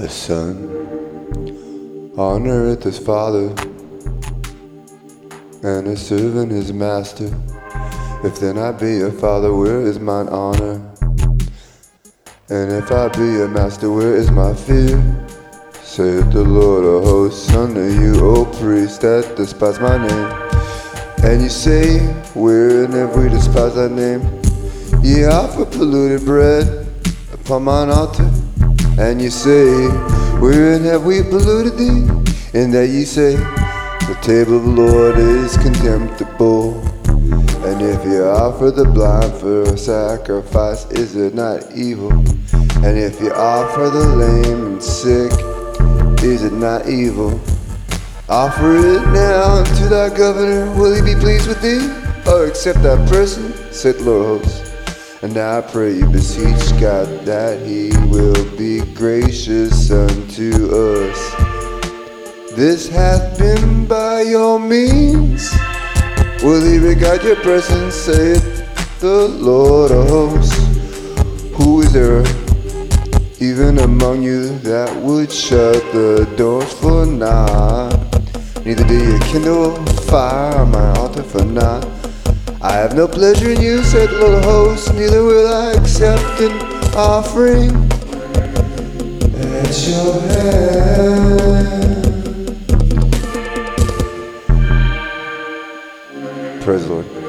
a son. On earth his father, and a servant his master. If then I be a father, where is mine honor? And if I be a master, where is my fear? Saith the Lord of hosts unto you, O priest that despise my name. And you say, Wherein have we despised thy name? Ye offer polluted bread upon mine altar. And you say, Wherein have we polluted thee? And that ye say, The table of the Lord is contemptible. And if you offer the blind for a sacrifice, is it not evil? And if you offer the lame and sick, is it not evil? Offer it now unto thy governor, will he be pleased with thee? Or accept that person? Said Lord of hosts. And I pray you beseech God that he will be gracious unto us. This hath been by your means. Will he regard your presence, saith the Lord of hosts? Who is there even among you that would shut the doors for naught? Neither do you kindle fire on my altar for naught. I have no pleasure in you, said the little host, neither will I accept an offering at your hand. Praise the Lord.